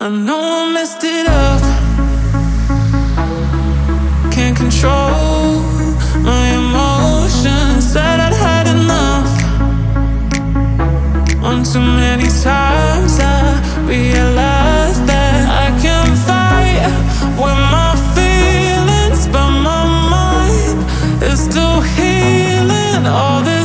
I know I messed it up. Can't control my emotions. Said I'd had enough. On too many times I realized that I can't fight with my feelings, but my mind is still healing. All this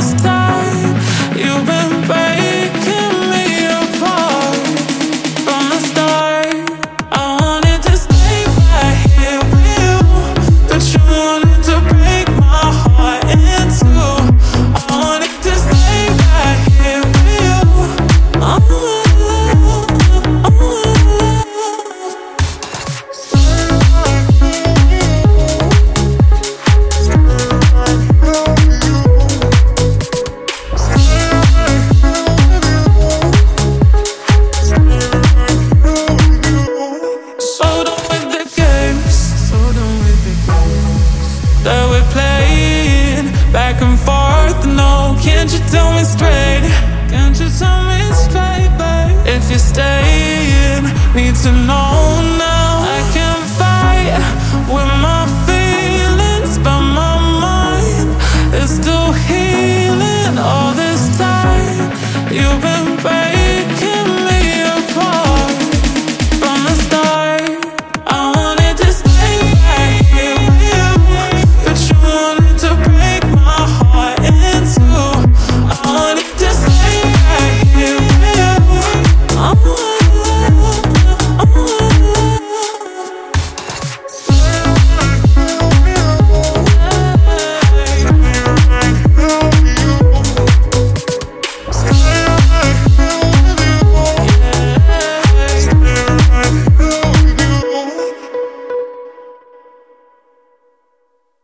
can't you tell me straight? Can't you tell me straight, babe? If you're staying, need to know now. I can't fight with my feelings, but my mind is still healing. All this time, you've been